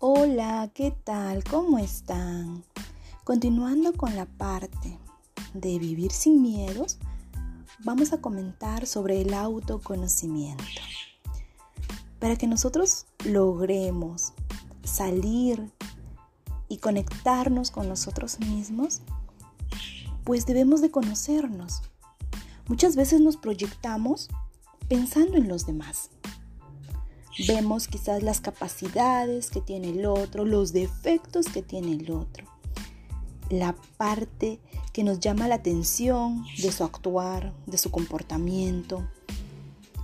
Hola, ¿qué tal? ¿Cómo están? Continuando con la parte de vivir sin miedos, vamos a comentar sobre el autoconocimiento. Para que nosotros logremos salir y conectarnos con nosotros mismos, pues debemos de conocernos. Muchas veces nos proyectamos pensando en los demás Vemos quizás las capacidades que tiene el otro, los defectos que tiene el otro, la parte que nos llama la atención de su actuar, de su comportamiento.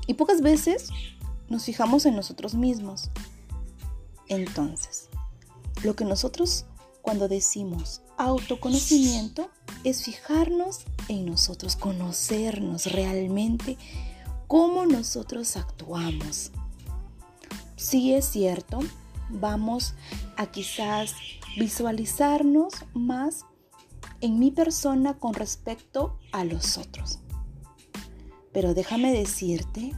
Y pocas veces nos fijamos en nosotros mismos. Entonces, lo que nosotros cuando decimos autoconocimiento es fijarnos en nosotros, conocernos realmente cómo nosotros actuamos, sí es cierto, vamos a quizás visualizarnos más en mi persona con respecto a los otros. Pero déjame decirte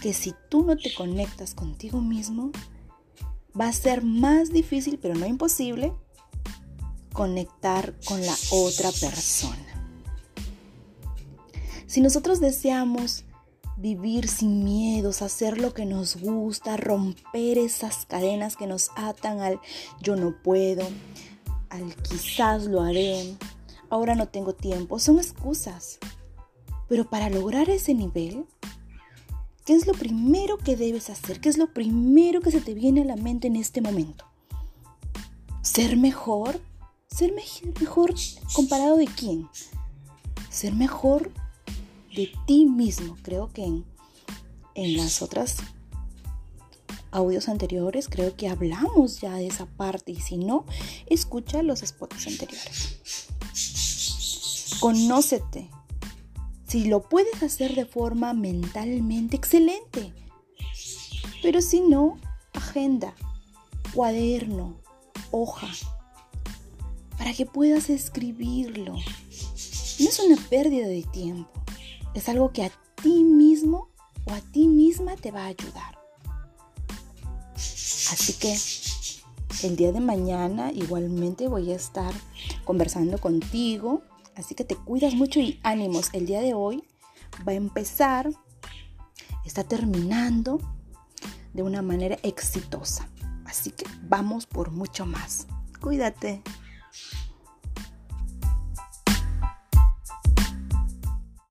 que si tú no te conectas contigo mismo, va a ser más difícil, pero no imposible, conectar con la otra persona. Si nosotros deseamos vivir sin miedos, hacer lo que nos gusta, romper esas cadenas que nos atan al yo no puedo, al quizás lo haré, ahora no tengo tiempo, son excusas. Pero para lograr ese nivel, ¿qué es lo primero que debes hacer? ¿Qué es lo primero que se te viene a la mente en este momento? ¿Ser mejor? ¿Ser mejor comparado de quién? ¿Ser mejor de ti mismo. Creo que en, en las otras audios anteriores creo que hablamos ya de esa parte y si no, escucha los spots anteriores. Conócete. Si lo puedes hacer de forma mentalmente excelente. Pero si no, agenda, cuaderno, hoja, para que puedas escribirlo. No es una pérdida de tiempo es algo que a ti mismo o a ti misma te va a ayudar. Así que el día de mañana igualmente voy a estar conversando contigo. Así que te cuidas mucho y ánimos. El día de hoy va a empezar, está terminando de una manera exitosa. Así que vamos por mucho más. Cuídate.